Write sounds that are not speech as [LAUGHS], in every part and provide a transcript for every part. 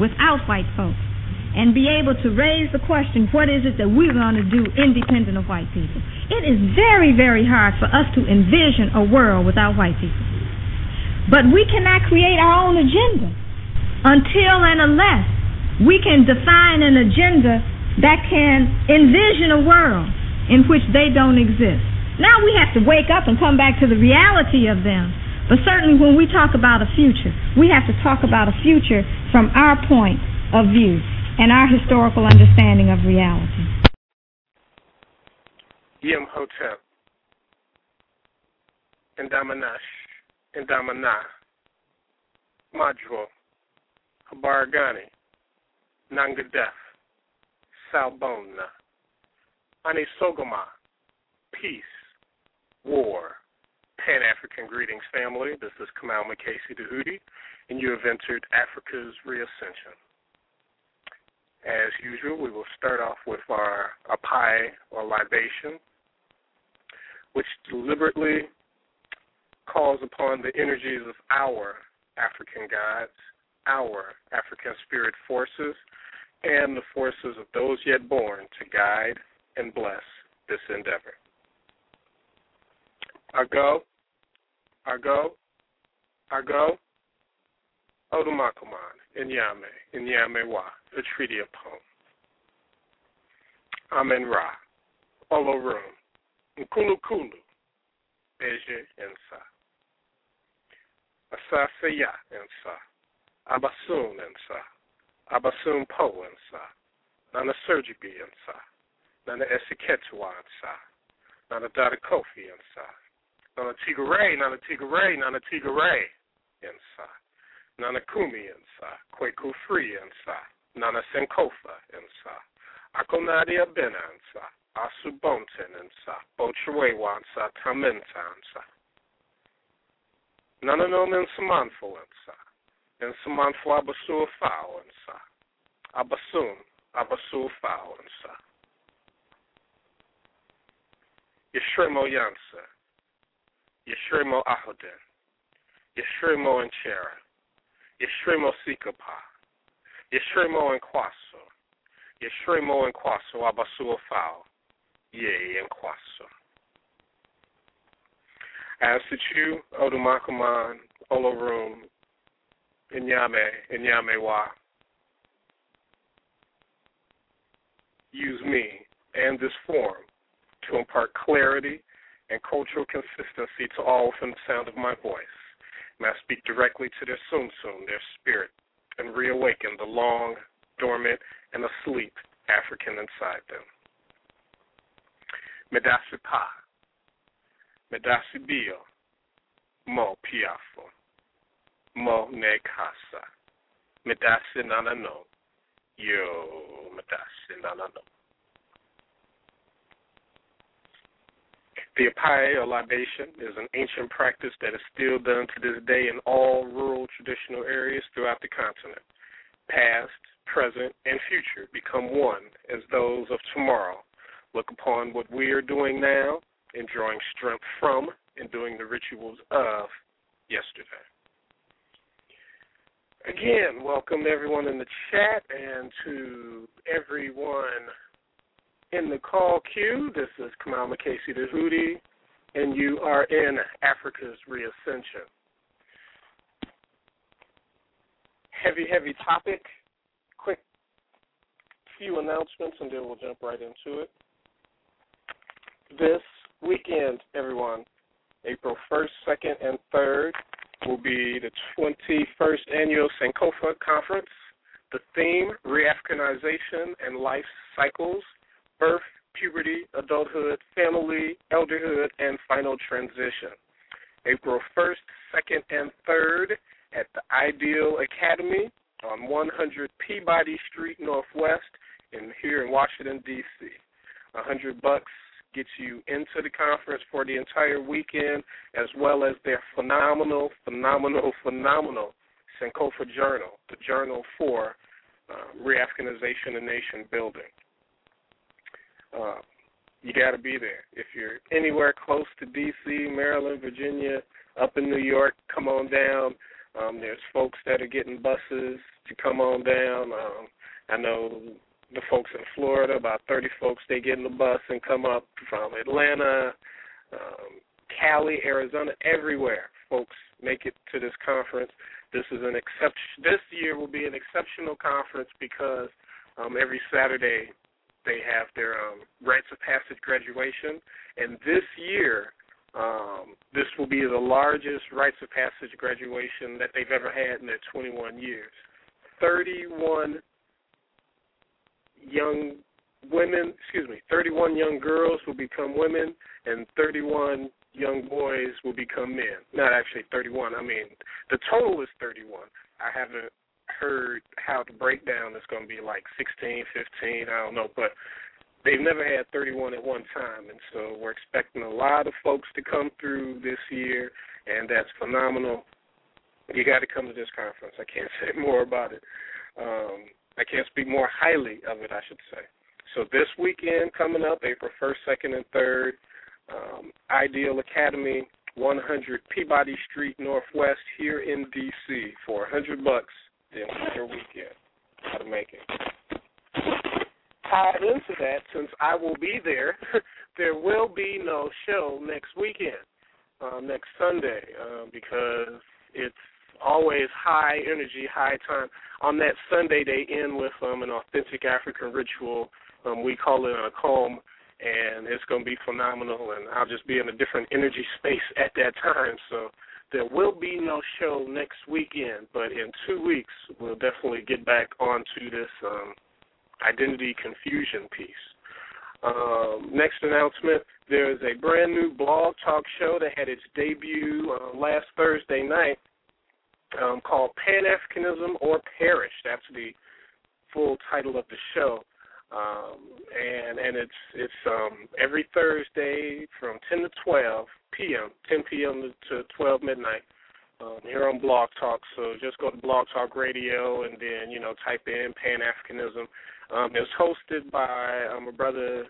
Without white folks, and be able to raise the question, what is it that we're going to do independent of white people? It is very, very hard for us to envision a world without white people. But we cannot create our own agenda until and unless we can define an agenda that can envision a world in which they don't exist. Now we have to wake up and come back to the reality of them. But certainly when we talk about a future, we have to talk about a future from our point of view and our historical understanding of reality. Yim Hotep, Indamanash, Indamana, Majwo, Habaragani, Nangadef, Salbona, Anisogama, Peace, War, Pan African Greetings family. This is Kamal Makasi Dahudi, and you have entered Africa's Reascension. As usual, we will start off with our apai or libation, which deliberately calls upon the energies of our African gods, our African spirit forces, and the forces of those yet born to guide and bless this endeavor. Argo, Argo, Argo, Odumakuman, Inyame, Inyame Wa, the Treaty of Poem. Amen Ra, Olorum, Nkulu Kulu, Beje Ensa, Asasaya Ensa, Abasun Ensa, Abasun Po Ensa, Nana Surgibi Ensa, Nana Esiketua Ensa, Nana Dada Dadakofi Ensa, Nana Tigare, Nana Tigare, Nana Tigare Ensa, Nana Kumi Ensa, Kweku Free Ensa, Nana Senkofa Ensa, Akonadia Benansa, Asubonten Ensa, Bochwewansa, Tamentansa. Nana no Mensamanfo Ensa, Ensamanfo Abasu Fao Ensa, Abasum, Abasu Fao Ensa. Yeshremo Yansa, Yeshremo Ahoden, Yeshremo Enchera, Yeshremo Sikapa, Yeshremo Nkwaso, Yeshremo Nkwaso Abasu Fao, Ye Nkwaso. Ask that you, Odumakuman, Olorum, Inyame, Inyamewa, use me and this forum to impart clarity and cultural consistency to all within the sound of my voice. May I speak directly to their sum sum, their spirit, and reawaken the long, dormant, and asleep African inside them. Medasi Pa, Medasi Bio, Mo Piafo, Mo Ne Casa, Medasi Nanano, Yo Medasi Nanano. The apai or libation is an ancient practice that is still done to this day in all rural traditional areas throughout the continent. Past, present, and future become one as those of tomorrow look upon what we are doing now and drawing strength from and doing the rituals of yesterday. Again, welcome everyone in the chat and to everyone in the call queue. This is Kamal Makasi the Hootie, and you are in Africa's Reascension. Heavy, heavy topic. Quick few announcements, and then we'll jump right into it. This weekend, everyone, April 1st, second, and third will be the 21st annual Sankofa Conference. The theme: Reafricanization and life cycles, birth, puberty, adulthood, family, elderhood, and final transition. April 1st, 2nd, and 3rd at the Ideal Academy on 100 Peabody Street Northwest in here in Washington D.C. Hundred bucks gets you into the conference for the entire weekend, as well as their phenomenal, phenomenal, phenomenal Sankofa Journal, the journal for uh, Reafricanization and Nation Building. Uh, you got to be there. If you're anywhere close to D.C., Maryland, Virginia, up in New York, come on down. Um, there's folks that are getting buses to come on down. Um, I know the folks in Florida, about 30 folks, they get in the bus and come up from Atlanta, um, Cali, Arizona, everywhere. Folks make it to this conference. This is an exception. This year will be an exceptional conference because um, every Saturday they have their um, rites of passage graduation, and this year um, this will be the largest rites of passage graduation that they've ever had in their 21 years. 31 young women, excuse me, 31 young girls will become women, and 31 young boys will become men. Not actually 31. I mean, the total is 31. I haven't heard how the breakdown is going to be like 16, 15. I don't know, but they've never had 31 at one time, and so we're expecting a lot of folks to come through this year, and that's phenomenal. You got to come to this conference. I can't [LAUGHS] say more about it. Um, I can't speak more highly of it, I should say. So this weekend coming up, April 1st, 2nd, and 3rd, um, Ideal Academy, 100 Peabody Street Northwest here in D.C. for 100 bucks the entire weekend. How to make it. Tied into that, since I will be there, [LAUGHS] there will be no show next weekend, um, next Sunday, um, because it's always high energy, high time. On that Sunday, they end with um, an authentic African ritual. Um, we call it a comb, and it's going to be phenomenal. And I'll just be in a different energy [LAUGHS] space at that time. So there will be no show next weekend, but in two weeks, we'll definitely get back onto this um, identity confusion piece. Um, next announcement there is a brand new blog talk show that had its debut uh, last Thursday night um, called Pan Africanism or Perish. That's the full title of the show. Um, and and it's it's um, every Thursday from 10 to 12 p.m. 10 p.m. to 12 midnight um, here on Blog Talk. So just go to Blog Talk Radio and then you know type in Pan Africanism. Um, it's hosted by um, a brother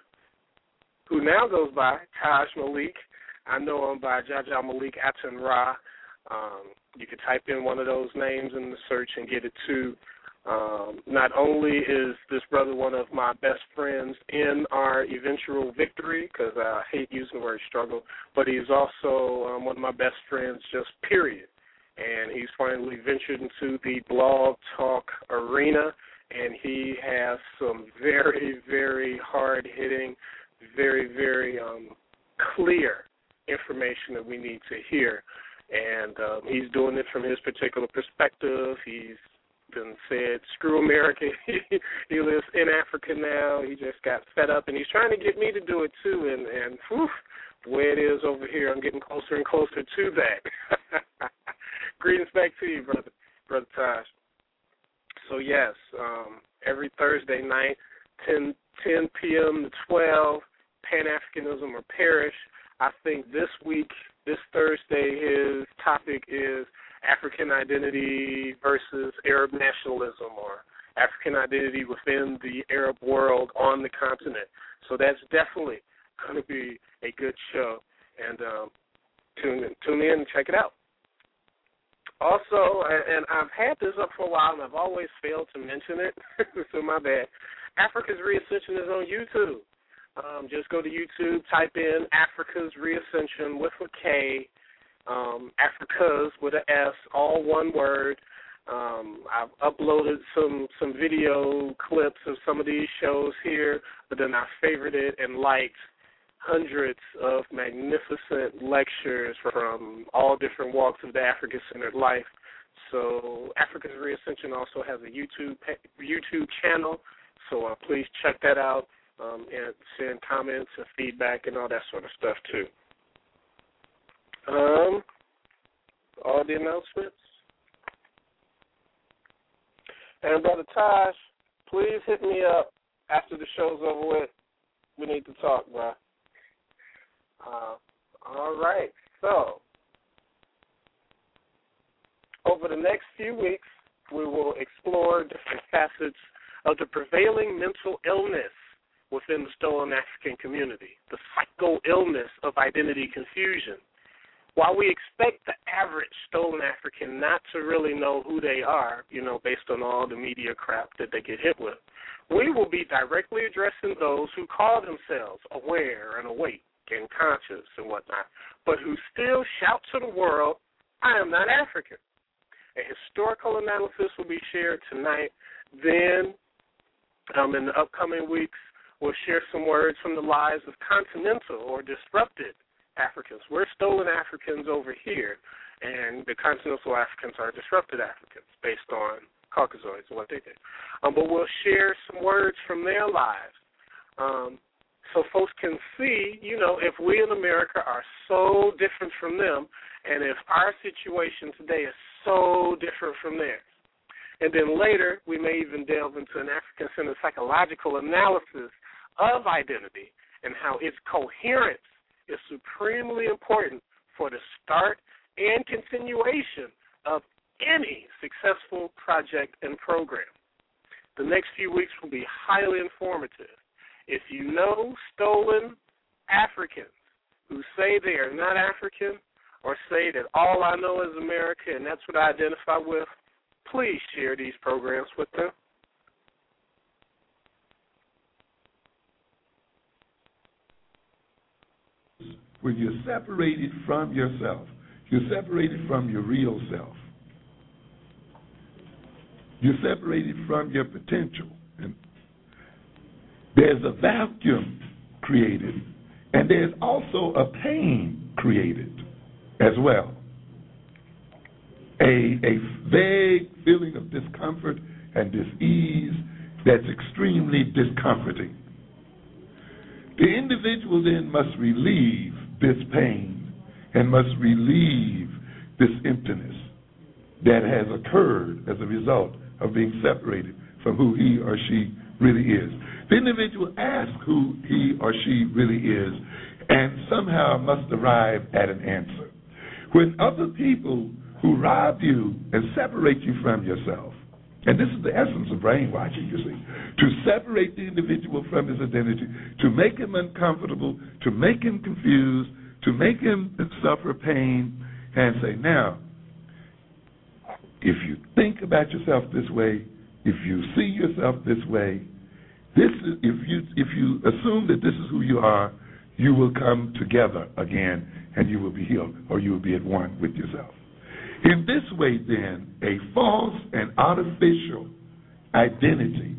who now goes by Taj Malik. I know him by Jaja Malik Aten Ra. Um, you can type in one of those names in the search and get it too. Um, not only is this brother one of my best friends in our eventual victory, because I hate using the word struggle, but he's also um, one of my best friends, just period. And he's finally ventured into the blog talk arena, and he has some very, very hard hitting, very, very um, clear information that we need to hear and um, he's doing it from his particular perspective. He's been said, "Screw America." [LAUGHS] he lives in Africa now. He just got fed up, and he's trying to get me to do it too. And and whew, the way it is over here, I'm getting closer and closer to that. [LAUGHS] Greetings back to you, brother, brother Taj. So yes, um, every Thursday night, 10, 10 p.m. to 12, Pan Africanism or Perish. I think this week this Thursday, his topic is African identity versus Arab nationalism or African identity within the Arab world on the continent. So that's definitely going to be a good show. And um, tune in, tune in and check it out. Also, and I've had this up for a while, and I've always failed to mention it, [LAUGHS] so my bad. Africa's Reascension is on YouTube. Um, just go to YouTube, type in Africa's Reascension with a K, um, Africa's with an S, all one word. Um, I've uploaded some some video clips of some of these shows here, but then I favored it and liked hundreds of magnificent lectures from all different walks of the African centered life. So Africa's Reascension also has a YouTube YouTube channel. So uh, please check that out um, and send comments and feedback and all that sort of stuff too. Um, all the announcements. And Brother Taj, please hit me up after the show's over with. We need to talk, bro. Uh, all right. So, over the next few weeks, we will explore different facets of the prevailing mental illness within the stolen African community, the psycho illness of identity confusion. While we expect the average stolen African not to really know who they are, you know, based on all the media crap that they get hit with, we will be directly addressing those who call themselves aware and awake and conscious and whatnot, but who still shout to the world, I am not African. A historical analysis will be shared tonight. Then, um, in the upcoming weeks, we'll share some words from the lives of continental or disrupted Africans. We're stolen Africans over here, and the continental Africans are disrupted Africans based on Caucasoids and what they did. Um, but we'll share some words from their lives um, so folks can see, you know, if we in America are so different from them, and if our situation today is so different from theirs. And then later, we may even delve into an African centered psychological analysis of identity and how its coherence is supremely important for the start and continuation of any successful project and program. The next few weeks will be highly informative. If you know stolen Africans who say they are not African or say that all I know is America and that's what I identify with, please share these programs with them. When you're separated from yourself, you're separated from your real self. You're separated from your potential. And there's a vacuum created, and there's also a pain created as well. A, a vague feeling of discomfort and dis-ease that's extremely discomforting. The individual then must relieve this pain and must relieve this emptiness that has occurred as a result of being separated from who he or she really is. The individual asks who he or she really is and somehow must arrive at an answer. When other people who rob you and separate you from yourself, and this is the essence of brainwashing, you see, to separate the individual from his identity, to make him uncomfortable, to make him confused, to make him suffer pain, and say, now, if you think about yourself this way, if you see yourself this way, this is, if you if you assume that this is who you are, you will come together again and you will be healed or you will be at one with yourself. In this way, then, a false and artificial identity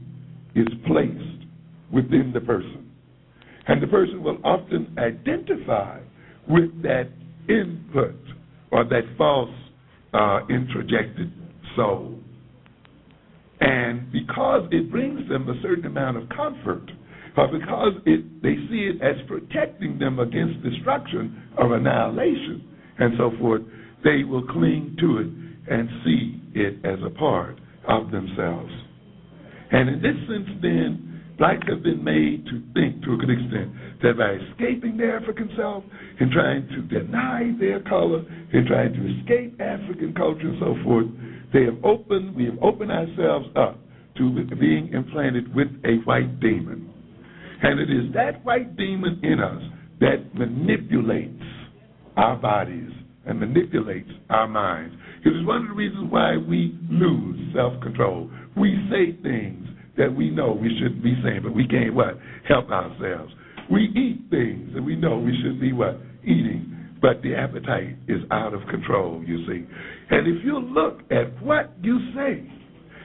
is placed within the person. And the person will often identify with that input or that false uh, introjected soul. And because it brings them a certain amount of comfort, or because it, they see it as protecting them against destruction or annihilation and so forth, they will cling to it and see it as a part of themselves. And in this sense, then, blacks have been made to think to a good extent that by escaping their African self and trying to deny their color and trying to escape African culture and so forth, they have opened, we have opened ourselves up to being implanted with a white demon. And it is that white demon in us that manipulates our bodies and manipulates our minds. It is one of the reasons why we lose self control. We say things that we know we shouldn't be saying, but we can't what? Help ourselves. We eat things that we know we shouldn't be what? Eating. But the appetite is out of control, you see. And if you look at what you say,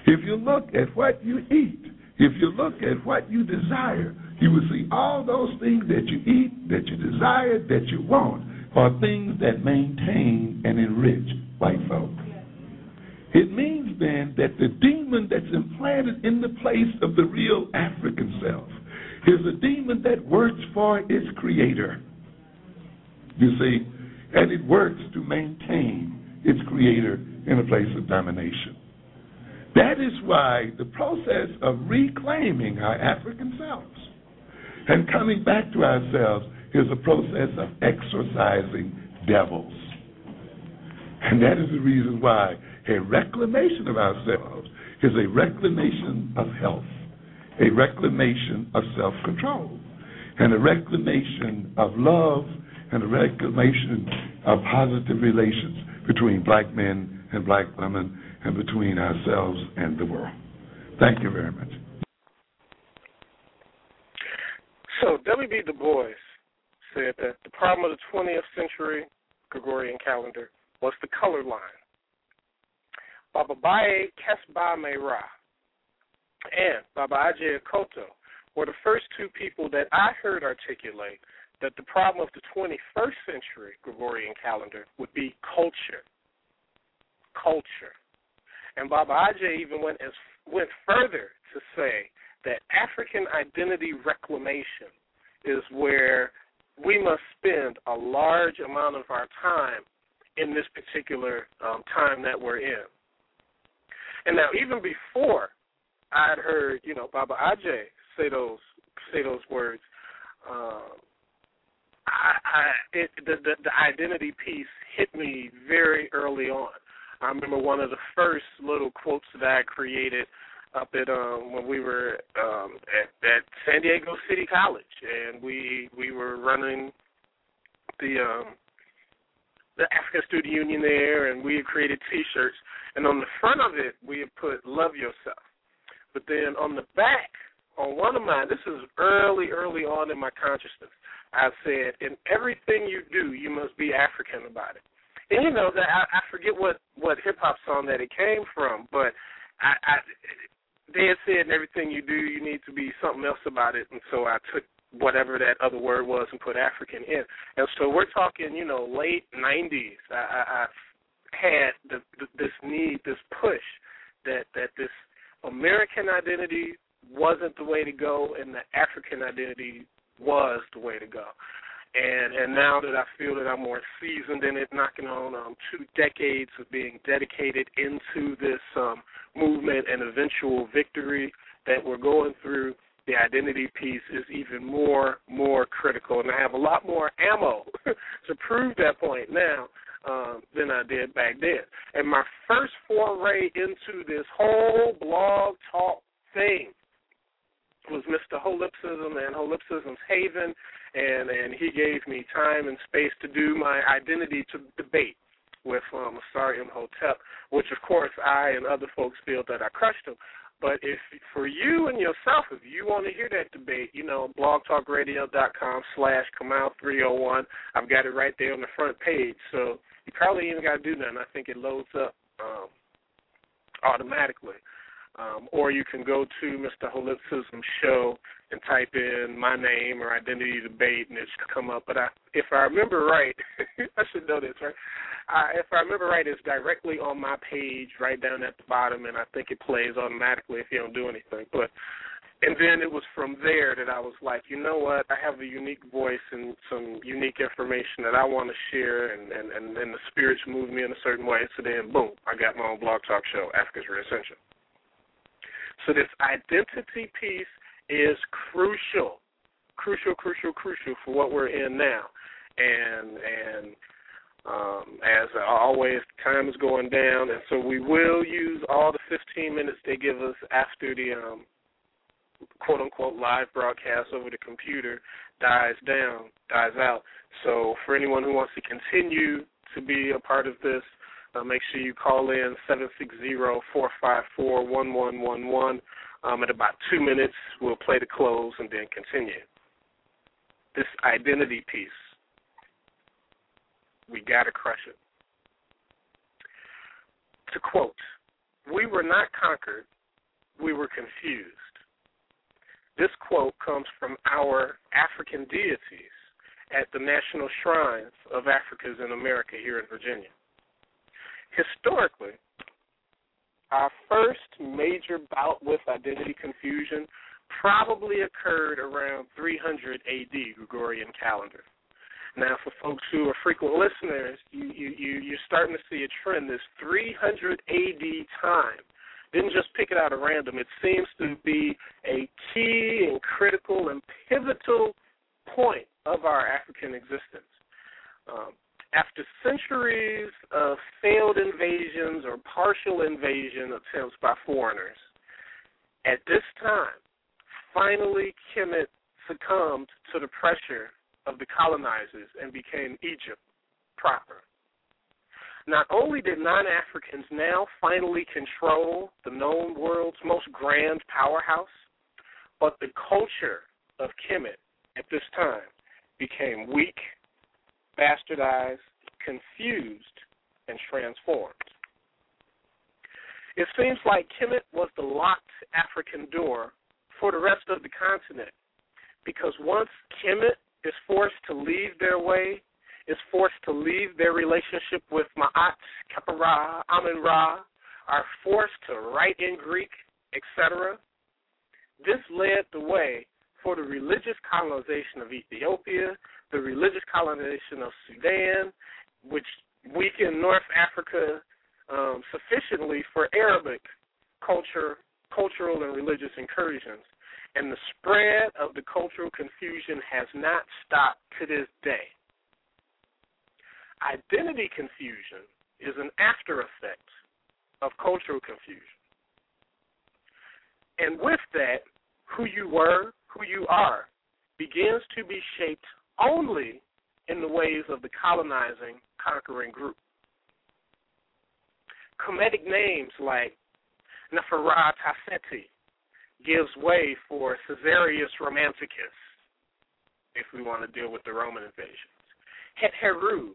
if you look at what you eat, if you look at what you desire, you will see all those things that you eat, that you desire, that you want, are things that maintain and enrich white folk. It means then that the demon that's implanted in the place of the real African self is a demon that works for its creator. You see, and it works to maintain its creator in a place of domination. That is why the process of reclaiming our African selves and coming back to ourselves is a process of exorcising devils. And that is the reason why a reclamation of ourselves is a reclamation of health, a reclamation of self control, and a reclamation of love, and a reclamation of positive relations between black men and black women and between ourselves and the world. Thank you very much. So, W.B. Du Bois said that the problem of the 20th century Gregorian calendar was the color line. Bababaye Kesbame Ra and Baba Agyei Akoto were the first two people that I heard articulate that the problem of the 21st century Gregorian calendar would be culture. Culture. And Baba Agyei even went as went further to say that African identity reclamation is where we must spend a large amount of our time in this particular um, time that we're in. And now, even before I'd heard, you know, Baba Agyei say those say those words, um, I, I it, the, the the identity piece hit me very early on. I remember one of the first little quotes that I created up at um when we were um at, at San Diego City College and we we were running the um the African Student Union there and we had created t shirts and on the front of it we had put Love Yourself. But then on the back, on one of mine, this is early, early on in my consciousness, I said, in everything you do, you must be African about it. And you know that I, I forget what what hip hop song that it came from, but I, I they had said in everything you do, you need to be something else about it, and so I took whatever that other word was and put African in. And so we're talking, you know, late '90s. I, I, I had the, the, this need, this push that that this American identity wasn't the way to go, and the African identity was the way to go. And and now that I feel that I'm more seasoned in it, knocking on um, two decades of being dedicated into this um, movement and eventual victory that we're going through, the identity piece is even more more critical, and I have a lot more ammo [LAUGHS] to prove that point now um, than I did back then. And my first foray into this whole blog talk thing was Mr. Holipsism and Holipsism's Haven, and and he gave me time and space to do my identity to debate with um, Asari Imhotep, which of course I and other folks feel that I crushed him. But if for you and yourself, if you want to hear that debate, you know, blogtalkradio.com slash Kamal301. I've got it right there on the front page. So you probably even got to do nothing. I think it loads up um, automatically. Um, or you can go to Mr. Holipsism show and type in my name or identity debate, and it should come up. But I, if I remember right, [LAUGHS] I should know this, right? Uh, if I remember right, it's directly on my page, right down at the bottom, and I think it plays automatically if you don't do anything. But and then it was from there that I was like, you know what? I have a unique voice and some unique information that I want to share, and and and, and the spirits move me in a certain way. So then, boom, I got my own blog talk show, Africa's Reascension. So this identity piece is crucial, crucial, crucial, crucial for what we're in now, and and um, as always, time is going down, and so we will use all the 15 minutes they give us after the um, quote unquote live broadcast over the computer dies down, dies out. So for anyone who wants to continue to be a part of this, uh, make sure you call in seven six zero four five four one one one one. Um, in about two minutes, we'll play the close and then continue. This identity piece, we got to crush it. To quote, we were not conquered, we were confused. This quote comes from our African deities at the National Shrines of Africas in America here in Virginia. Historically, our first major bout with identity confusion probably occurred around 300 AD Gregorian calendar. Now, for folks who are frequent listeners, you, you, you, you're starting to see a trend. This 300 AD time didn't just pick it out at random. It seems to be a key and critical and pivotal point of our African existence. Um, after centuries of failed invasions or partial invasion attempts by foreigners, at this time, finally Kemet succumbed to the pressure of the colonizers and became Egypt proper. Not only did non Africans now finally control the known world's most grand powerhouse, but the culture of Kemet at this time became weak, bastardized, confused, and transformed. It seems like Kemet was the locked African door for the rest of the continent because once Kemet is forced to leave their way, is forced to leave their relationship with Ma'at, Khepera, Amun Ra, are forced to write in Greek, etc. This led the way for the religious colonization of Ethiopia, the religious colonization of Sudan, which weakened North Africa um, sufficiently for Arabic culture, cultural and religious incursions. And the spread of the cultural confusion has not stopped to this day. Identity confusion is an after effect of cultural confusion. And with that, who you were, who you are, begins to be shaped only in the ways of the colonizing, conquering group. Kemetic names like Neferat Hafeti gives way for Caesarius Romanticus, if we want to deal with the Roman invasions. Het Heru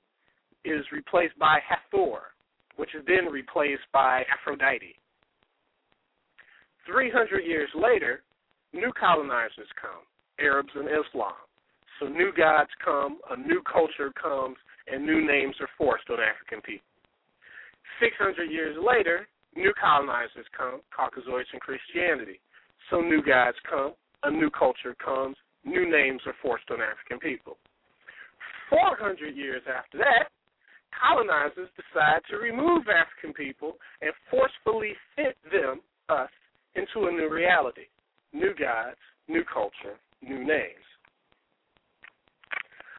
is replaced by Hathor, which is then replaced by Aphrodite. 300 years later, new colonizers come, Arabs and Islam. So new gods come, a new culture comes, and new names are forced on African people. 600 years later, new colonizers come, Caucasoids and Christianity. So new gods come, a new culture comes, new names are forced on African people. 400 years after that, colonizers decide to remove African people and forcefully fit them, us, into a new reality. New gods, new culture, new names.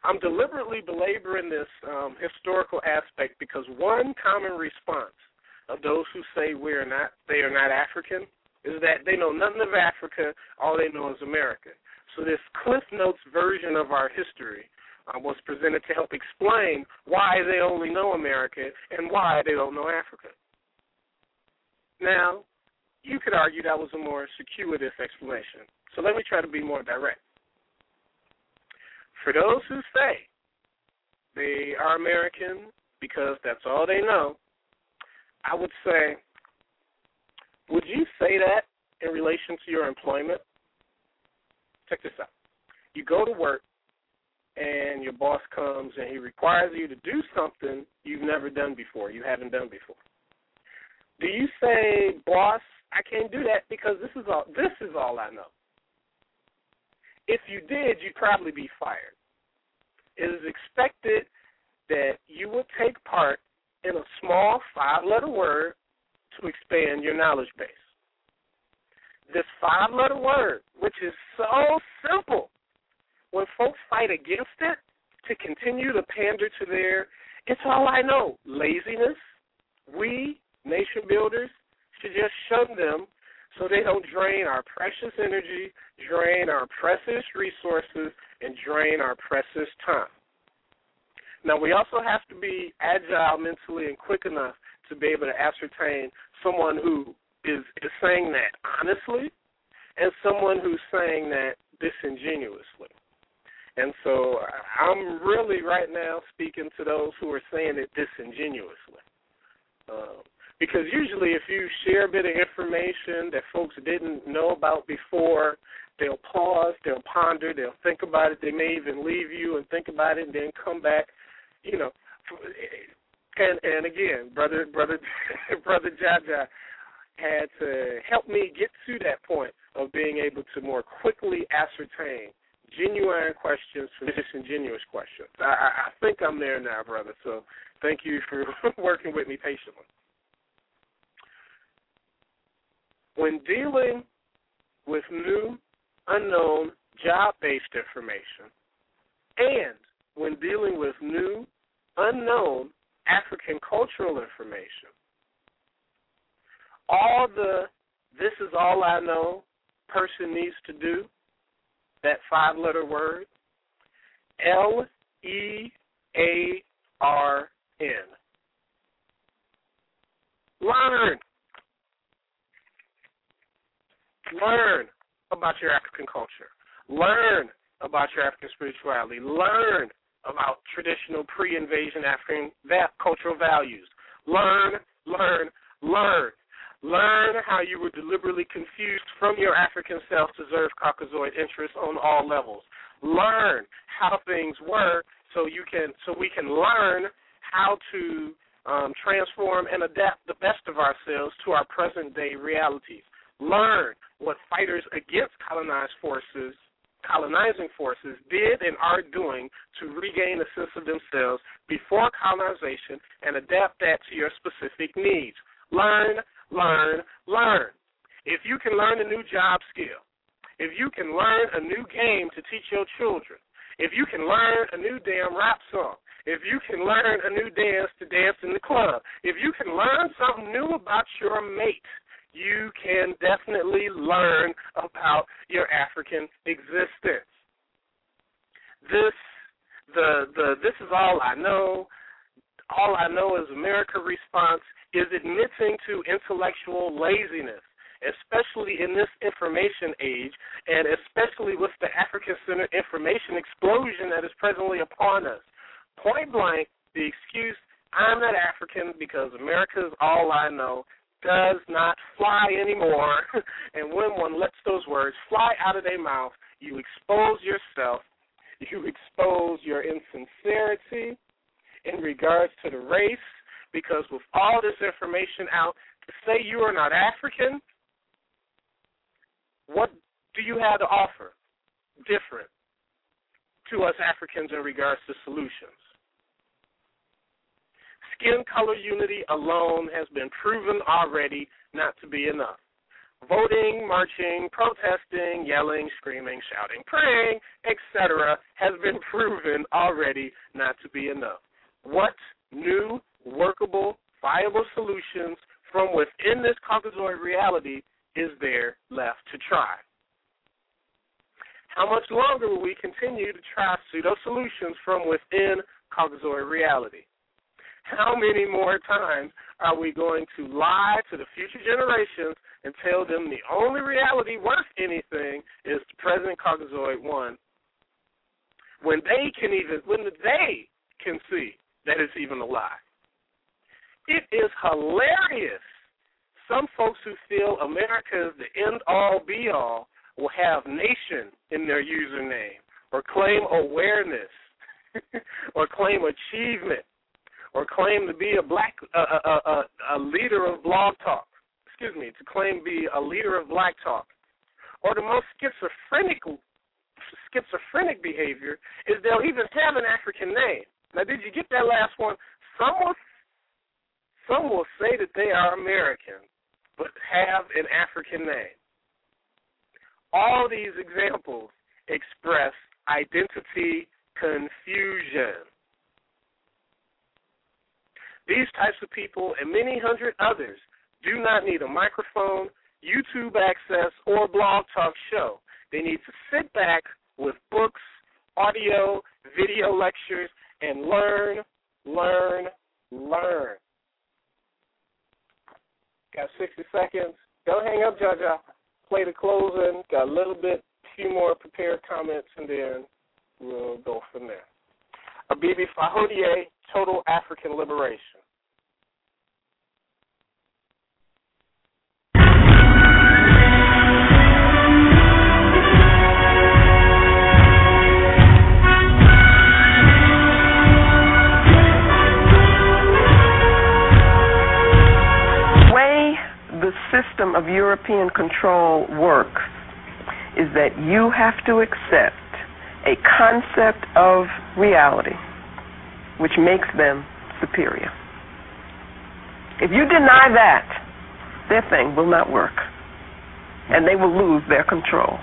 I'm deliberately belaboring this um, historical aspect because one common response of those who say we're not, they are not African, is that they know nothing of Africa. All they know is America. So this Cliff Notes version of our history uh, was presented to help explain why they only know America and why they don't know Africa. Now, you could argue that was a more circuitous explanation. So let me try to be more direct. For those who say they are American because that's all they know, I would say, would you say that in relation to your employment? Check this out. You go to work and your boss comes and he requires you to do something you've never done before, you haven't done before. Do you say, "Boss, I can't do that because this is all this is all I know." If you did, you'd probably be fired. It is expected that you will take part in a small five letter word to expand your knowledge base. This five letter word, which is so simple, when folks fight against it to continue to pander to their, it's all I know, laziness, we, nation builders, should just shun them so they don't drain our precious energy, drain our precious resources, and drain our precious time. Now, we also have to be agile mentally and quick enough to be able to ascertain someone who is, is saying that honestly and someone who's saying that disingenuously. And so I'm really right now speaking to those who are saying it disingenuously. Um, because usually, if you share a bit of information that folks didn't know about before, They'll pause, they'll ponder, they'll think about it. They may even leave you and think about it, and then come back. You know, and and again, brother, brother, [LAUGHS] brother Jaja had to help me get to that point of being able to more quickly ascertain genuine questions from disingenuous questions. I, I think I'm there now, brother. So thank you for [LAUGHS] working with me patiently. When dealing with new, unknown, job based information, and when dealing with new, unknown African cultural information, all the this is all I know person needs to do, that five letter word, L E A R N. Learn. Learn about your African culture. Learn about your African spirituality. Learn about traditional pre-invasion African cultural values. Learn, learn, learn. Learn how you were deliberately confused from your African self to serve Caucasoid interests on all levels. Learn how things were so you can so we can learn how to um, transform and adapt the best of ourselves to our present day realities. Learn what fighters against colonized forces colonizing forces did and are doing to regain a sense of themselves before colonization and adapt that to your specific needs. Learn, learn, learn. If you can learn a new job skill, if you can learn a new game to teach your children, if you can learn a new damn rap song, if you can learn a new dance to dance in the club, if you can learn something new about your mate, you can definitely learn about your African existence. This the the this is all I know. All I know is America response is admitting to intellectual laziness, especially in this information age, and especially with the African centered information explosion that is presently upon us. Point blank, the excuse I'm not African because America is all I know does not fly anymore. [LAUGHS] and when one lets those words fly out of their mouth, you expose yourself, [LAUGHS] you expose your insincerity in regards to the race, because with all this information out, to say you are not African, what do you have to offer different to us Africans in regards to solutions? Skin color unity alone has been proven already not to be enough. Voting, marching, protesting, yelling, screaming, shouting, praying, etc., has been proven already not to be enough. What new, workable, viable solutions from within this Caucasoid reality is there left to try? How much longer will we continue to try pseudo solutions from within Caucasoid reality? How many more times are we going to lie to the future generations and tell them the only reality worth anything is the present one when they can even when they can see that it's even a lie? It is hilarious. Some folks who feel America is the end all be all will have nation in their username or claim awareness [LAUGHS] or claim achievement or claim to be a black uh, a leader of blog talk. Excuse me, to claim to be a leader of black talk, or the most schizophrenic schizophrenic behavior is they'll even have an African name. Now, did you get that last one? Some will some will say that they are American, but have an African name. All these examples express identity confusion. These types of people and many hundred others do not need a microphone, YouTube access, or blog talk show. They need to sit back with books, audio, video lectures, and learn, learn, learn. Got 60 seconds. Don't hang up, Jaja. Play the closing. Got a little bit, few more prepared comments, and then we'll go from there. Abibi Fahodie, total African liberation. the system of European control works is that you have to accept a concept of reality which makes them superior. If you deny that, their thing will not work, and they will lose their control.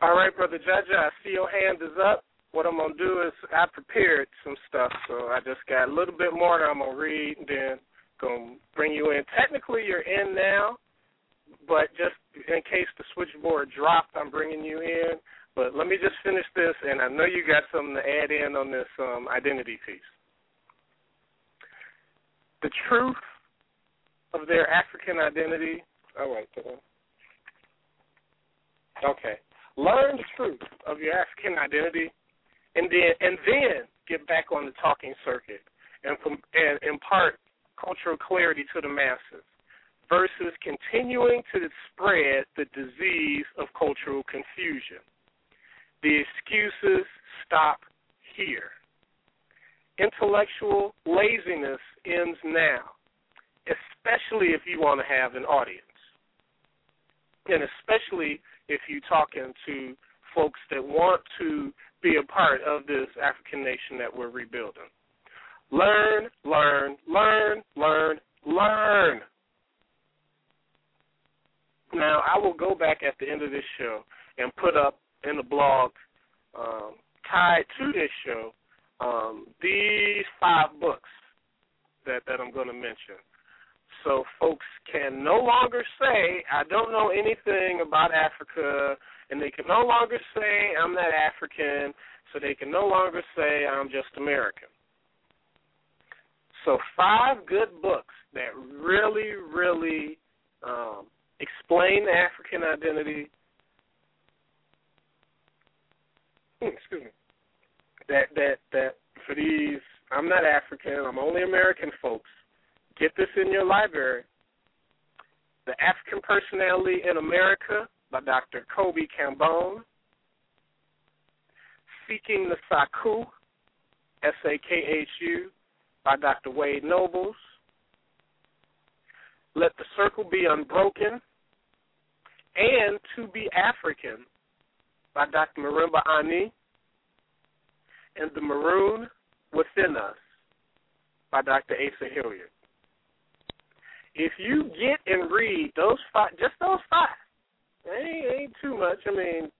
All right, brother Jaja, I see your hand is up. What I'm gonna do is I prepared some stuff, so I just got a little bit more that I'm gonna read, and then gonna bring you in. Technically, you're in now, but just in case the switchboard dropped, I'm bringing you in. But let me just finish this, and I know you got something to add in on this um, identity piece. The truth of their African identity. Oh wait, okay. Learn the truth of your African identity, and then and then get back on the talking circuit and and impart cultural clarity to the masses versus continuing to spread the disease of cultural confusion. The excuses stop here. Intellectual laziness ends now, especially if you want to have an audience. And especially if you're talking to folks that want to be a part of this African nation that we're rebuilding. Learn, learn, learn, learn, learn. Now, I will go back at the end of this show and put up in the blog um, tied to this show um, these five books that, that I'm going to mention. So folks can no longer say, I don't know anything about Africa, and they can no longer say, I'm not African, so they can no longer say, I'm just American. So, five good books that really, really um, explain African identity. Excuse me. That that that for these, I'm not African. I'm only American folks. Get this in your library. The African Personality in America by Dr. Kobi Kambon. Seeking the Sakhu, S A K H U, by Dr. Wade Nobles. Let the Circle Be Unbroken, and To Be African by Dr. Marimba Ani, and The Maroon Within Us by Dr. Asa Hilliard. If you get and read those five, just those five, ain't, ain't too much. I mean,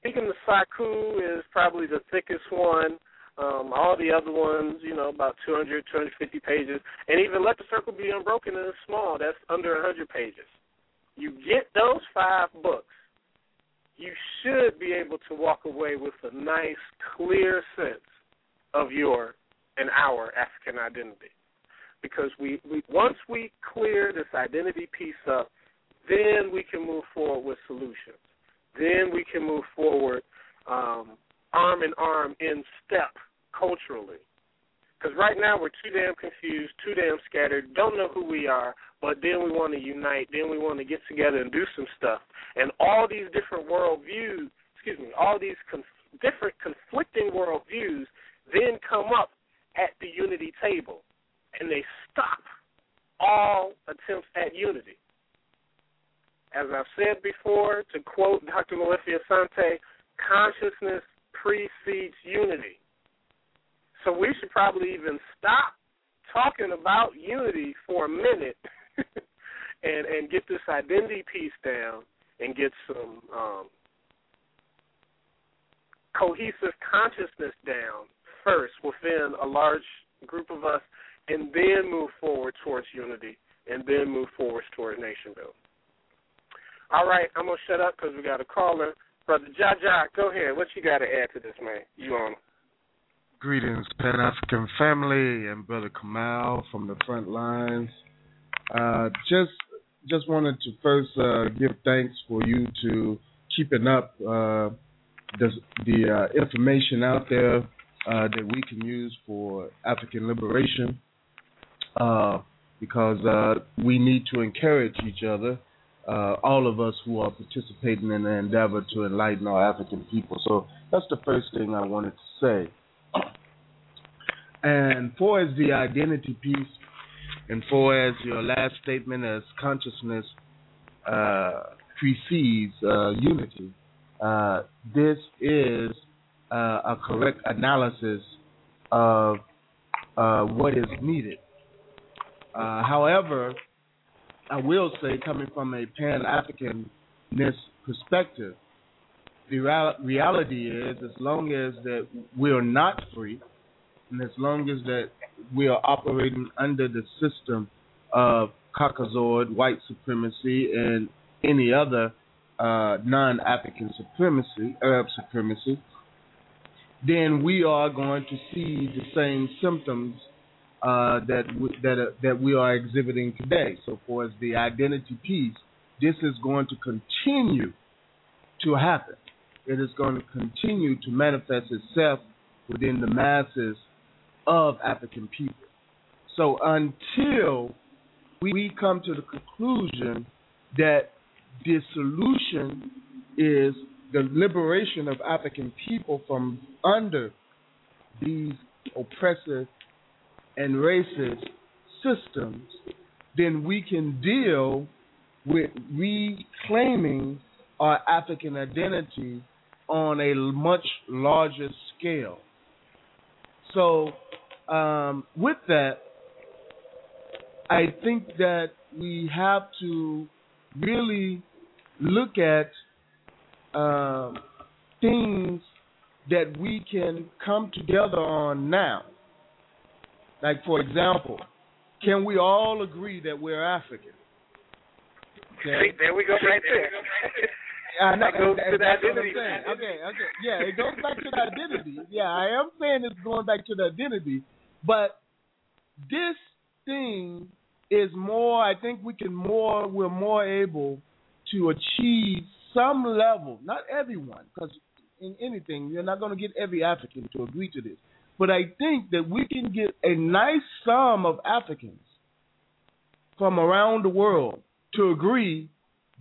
Speaking the Sakhu is probably the thickest one um, all the other ones, you know, about 200, 250 pages, and even Let the Circle Be Unbroken is small. That's under 100 pages. You get those five books, you should be able to walk away with a nice, clear sense of your and our African identity. Because we, we once we clear this identity piece up, then we can move forward with solutions. Then we can move forward um, arm in arm in step culturally. Because right now we're too damn confused, too damn scattered, don't know who we are, but then we want to unite, then we want to get together and do some stuff. And all these different worldviews, excuse me, all these conf- different conflicting worldviews then come up at the unity table, and they stop all attempts at unity. As I've said before, to quote Dr. Molefi Asante, consciousness precedes unity. So we should probably even stop talking about unity for a minute [LAUGHS] and and get this identity piece down and get some um, cohesive consciousness down first within a large group of us and then move forward towards unity and then move forward towards nation building. All right, I'm gonna shut up because we got a caller. Brother Jaja, go ahead. What you got to add to this, man? You on? Greetings, Pan African family and Brother Kamal from the front lines. Uh, just just wanted to first uh, give thanks for you to keeping up uh, the, the uh, information out there uh, that we can use for African liberation uh, because we need to encourage each other all of us who are participating in the endeavor to enlighten our African people. So that's the first thing I wanted to say. And for as the identity piece, And for as your last statement, as consciousness uh, precedes uh, unity, uh, this is uh, a correct analysis of uh, what is needed. Uh, however, I will say, coming from a Pan Africanist perspective, the reality is, as long as that we are not free, and as long as that we are operating under the system of Caucasoid white supremacy and any other uh, non-African supremacy, Arab supremacy, then we are going to see the same symptoms uh, that that uh, that we are exhibiting today. So, for as the identity piece, this is going to continue to happen. It is going to continue to manifest itself within the masses of African people. So, until we come to the conclusion that the solution is the liberation of African people from under these oppressive and racist systems, then we can deal with reclaiming our African identity on a much larger scale. So, um, with that, I think that we have to really look at uh, things that we can come together on now. Like, for example, can we all agree that we're African? Okay. there we go right there. [LAUGHS] I know, that goes that, to the that's what I'm identity. Okay, okay. Yeah, it goes back to the identity. Yeah, I am saying it's going back to the identity. But this thing is more, I think we can more, we're more able to achieve some level, not everyone, because in anything, you're not going to get every African to agree to this. But I think that we can get a nice sum of Africans from around the world to agree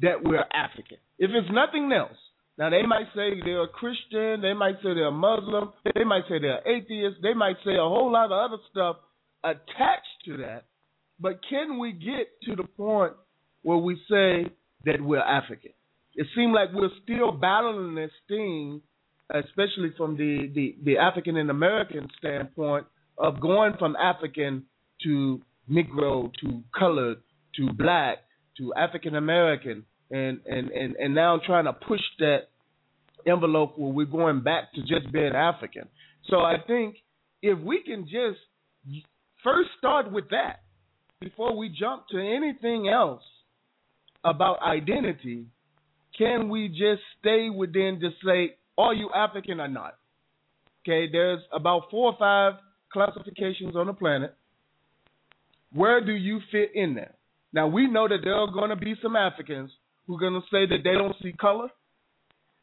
that we're African. If it's nothing else, now they might say they're a Christian, they might say they're a Muslim, they might say they're atheist, they might say a whole lot of other stuff attached to that. But can we get to the point where we say that we're African? It seems like we're still battling this thing, especially from the, the, the African and American standpoint of going from African to Negro to colored to black to African American and, and, and, and now trying to push that envelope where we're going back to just being African. So I think if we can just first start with that before we jump to anything else about identity, can we just stay within just say, are you African or not? Okay, there's about four or five classifications on the planet. Where do you fit in there? Now we know that there are going to be some Africans who are going to say that they don't see color.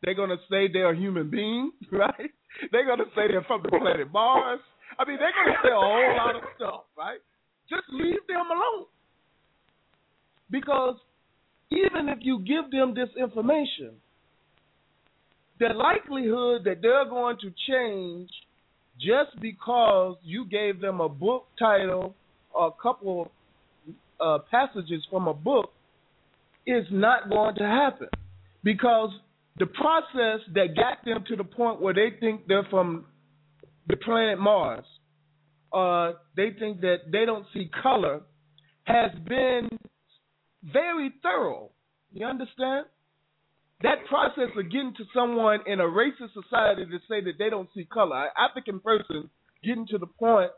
They're going to say they're a human being, [LAUGHS] right? They're going to say they're from the planet Mars. I mean, they're going to say a whole lot of stuff, right? Just leave them alone. Because even if you give them this information, the likelihood that they're going to change just because you gave them a book title or a couple uh, passages from a book is not going to happen because the process that got them to the point where they think they're from the planet Mars, uh, they think that they don't see color, has been very thorough. You understand? That process of getting to someone in a racist society to say that they don't see color, an African person getting to the point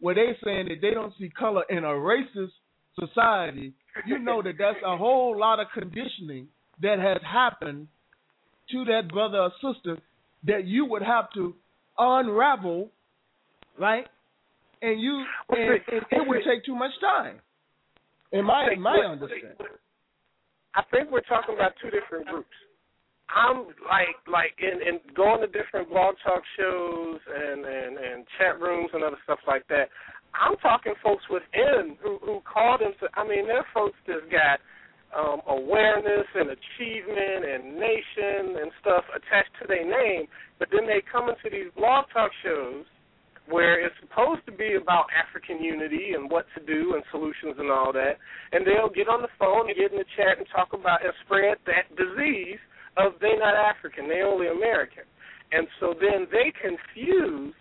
where they're saying that they don't see color in a racist society, you know that that's a whole lot of conditioning that has happened to that brother or sister that you would have to unravel, right? And you and, and it would take too much time. In my in my understanding. I think we're talking about two different groups. I'm like like in, in going to different blog talk shows and, and, and chat rooms and other stuff like that. I'm talking folks within who who call them. I mean, they're folks that's got um, awareness and achievement and nation and stuff attached to their name, but then they come into these blog talk shows where it's supposed to be be about African unity and what to do and solutions and all that. And they'll get on the phone and get in the chat and talk about and spread that disease of they not African, they only American. And so then they confuse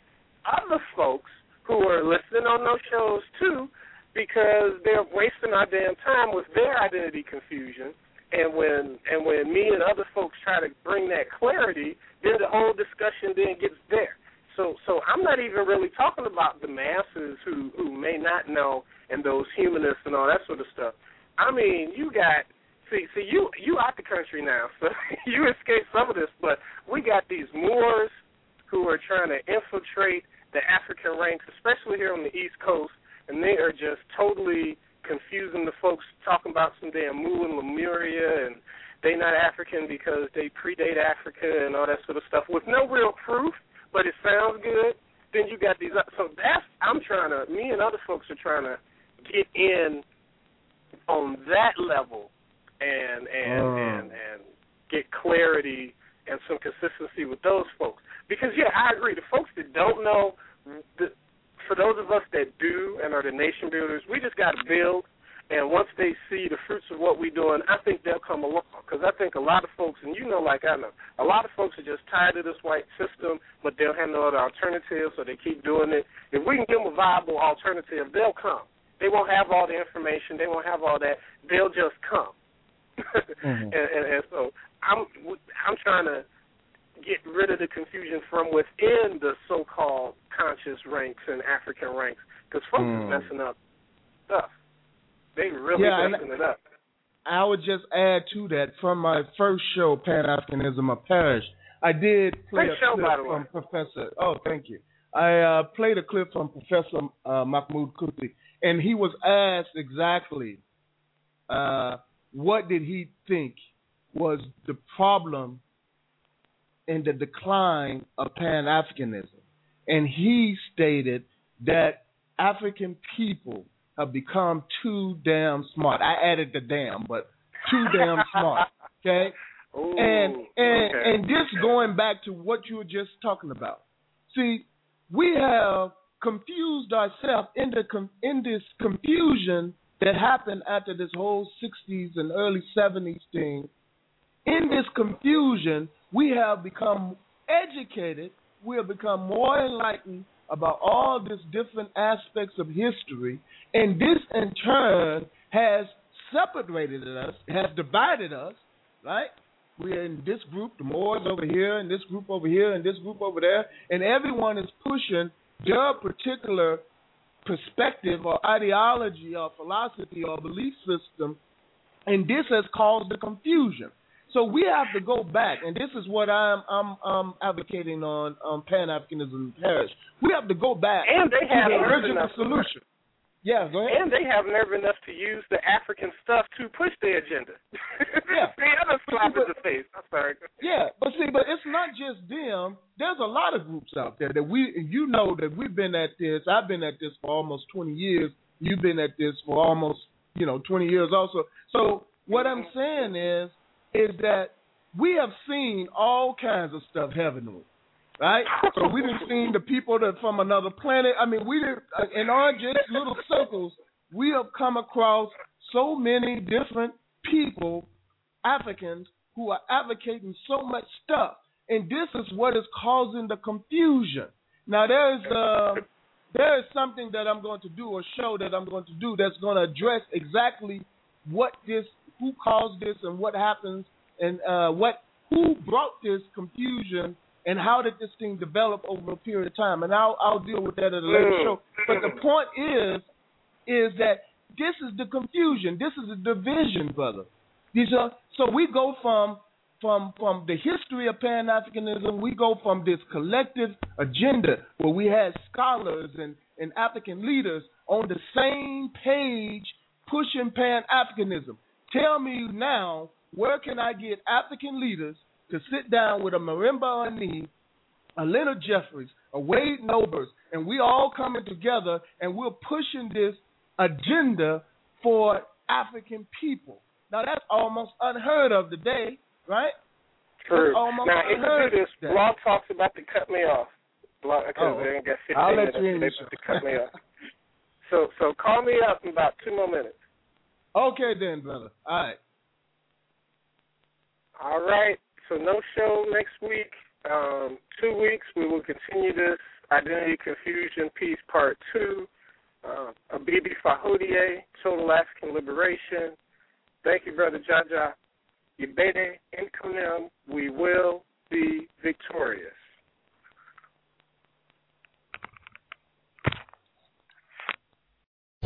other folks who are listening on those shows too because they're wasting our damn time with their identity confusion. And when and when me and other folks try to bring that clarity, then the whole discussion then gets there. So so I'm not even really talking about the masses who who may not know and those humanists and all that sort of stuff. I mean, you got see see you you out the country now, so [LAUGHS] you escaped some of this, but we got these Moors who are trying to infiltrate the African ranks, especially here on the East Coast, and they are just totally confusing the folks talking about some damn Mu and Lemuria and they not African because they predate Africa and all that sort of stuff with no real proof but it sounds good, then you got these. Uh, so that's I'm trying to. Me and other folks are trying to get in on that level and and Oh. and and get clarity and some consistency with those folks. Because yeah, I agree. The folks that don't know, the, for those of us that do and are the nation builders, we just got to build. And once they see the fruits of what we're doing, I think they'll come along. Because I think a lot of folks, and you know, like I know, a lot of folks are just tired of this white system, but they'll have no other alternative, so they keep doing it. If we can give them a viable alternative, they'll come. They won't have all the information. They won't have all that. They'll just come. [LAUGHS] Mhm. and, and, and so I'm I'm trying to get rid of the confusion from within the so-called conscious ranks and African ranks because folks Mm. is messing up stuff. They really Yeah, messing it up. I would just add to that from my first show, Pan Africanism of Parish, I did play Great a show, clip by the way. from Professor. Oh, thank you. I uh, played a clip from Professor uh, Mahmoud Kuti, and he was asked exactly uh, what did he think was the problem in the decline of Pan Africanism, and he stated that African people have become too damn smart. I added the damn, but too damn [LAUGHS] smart. Okay, Ooh, and and okay. and this going back to what you were just talking about. See, we have confused ourselves in the in this confusion that happened after this whole '60s and early '70s thing. In this confusion, we have become educated. We have become more enlightened about all these different aspects of history, and this in turn has separated us, has divided us, right? We're in this group, the Moors over here, and this group over here, and this group over there, and everyone is pushing their particular perspective or ideology or philosophy or belief system, and this has caused the confusion. So we have to go back, and this is what I'm I'm, I'm advocating on on Pan Africanism Parish. We have to go back And they have the original solution. Yeah, go ahead. And they have nerve enough to use the African stuff to push their agenda. Yeah. [LAUGHS] the other slap in the face. I'm sorry. Yeah, but see, but it's not just them. There's a lot of groups out there that we, you know, that we've been at this. I've been at this for almost 20 years. You've been at this for almost, you know, 20 years also. So what I'm saying is, is that we have seen all kinds of stuff heavenly, right? So we've been seeing the people that from another planet. I mean, we in our just little circles. We have come across so many different people Africans who are advocating so much stuff, and this is what is causing the confusion. Now there is uh, there is something that I'm going to do, a show that I'm going to do that's going to address exactly what this, who caused this, and what happens, and uh, what who brought this confusion, and how did this thing develop over a period of time. And I'll I'll deal with that at a later Mm. show. But the point is, is that this is the confusion. This is the division, brother. These are so we go from from from the history of Pan Africanism, we go from this collective agenda where we had scholars and, and African leaders on the same page pushing Pan Africanism. Tell me now, where can I get African leaders to sit down with a Marimba Ani, a Leonard Jeffries, a Wade Nobles, and we all coming together and we're pushing this agenda for African people. Now that's almost unheard of today, right? True. Almost Now, unheard of. Blog Talk's about to cut me off. Because Oh, they ain't got 15 I'll let minutes you in they to cut me off. So so call me up in about two more minutes. Okay then, brother. All right. All right. So no show next week. Um, two weeks we will continue this identity confusion piece part two. Uh, Abibi Total African Liberation. Thank you, brother Jaja. Yebede Inkunem. We will be victorious.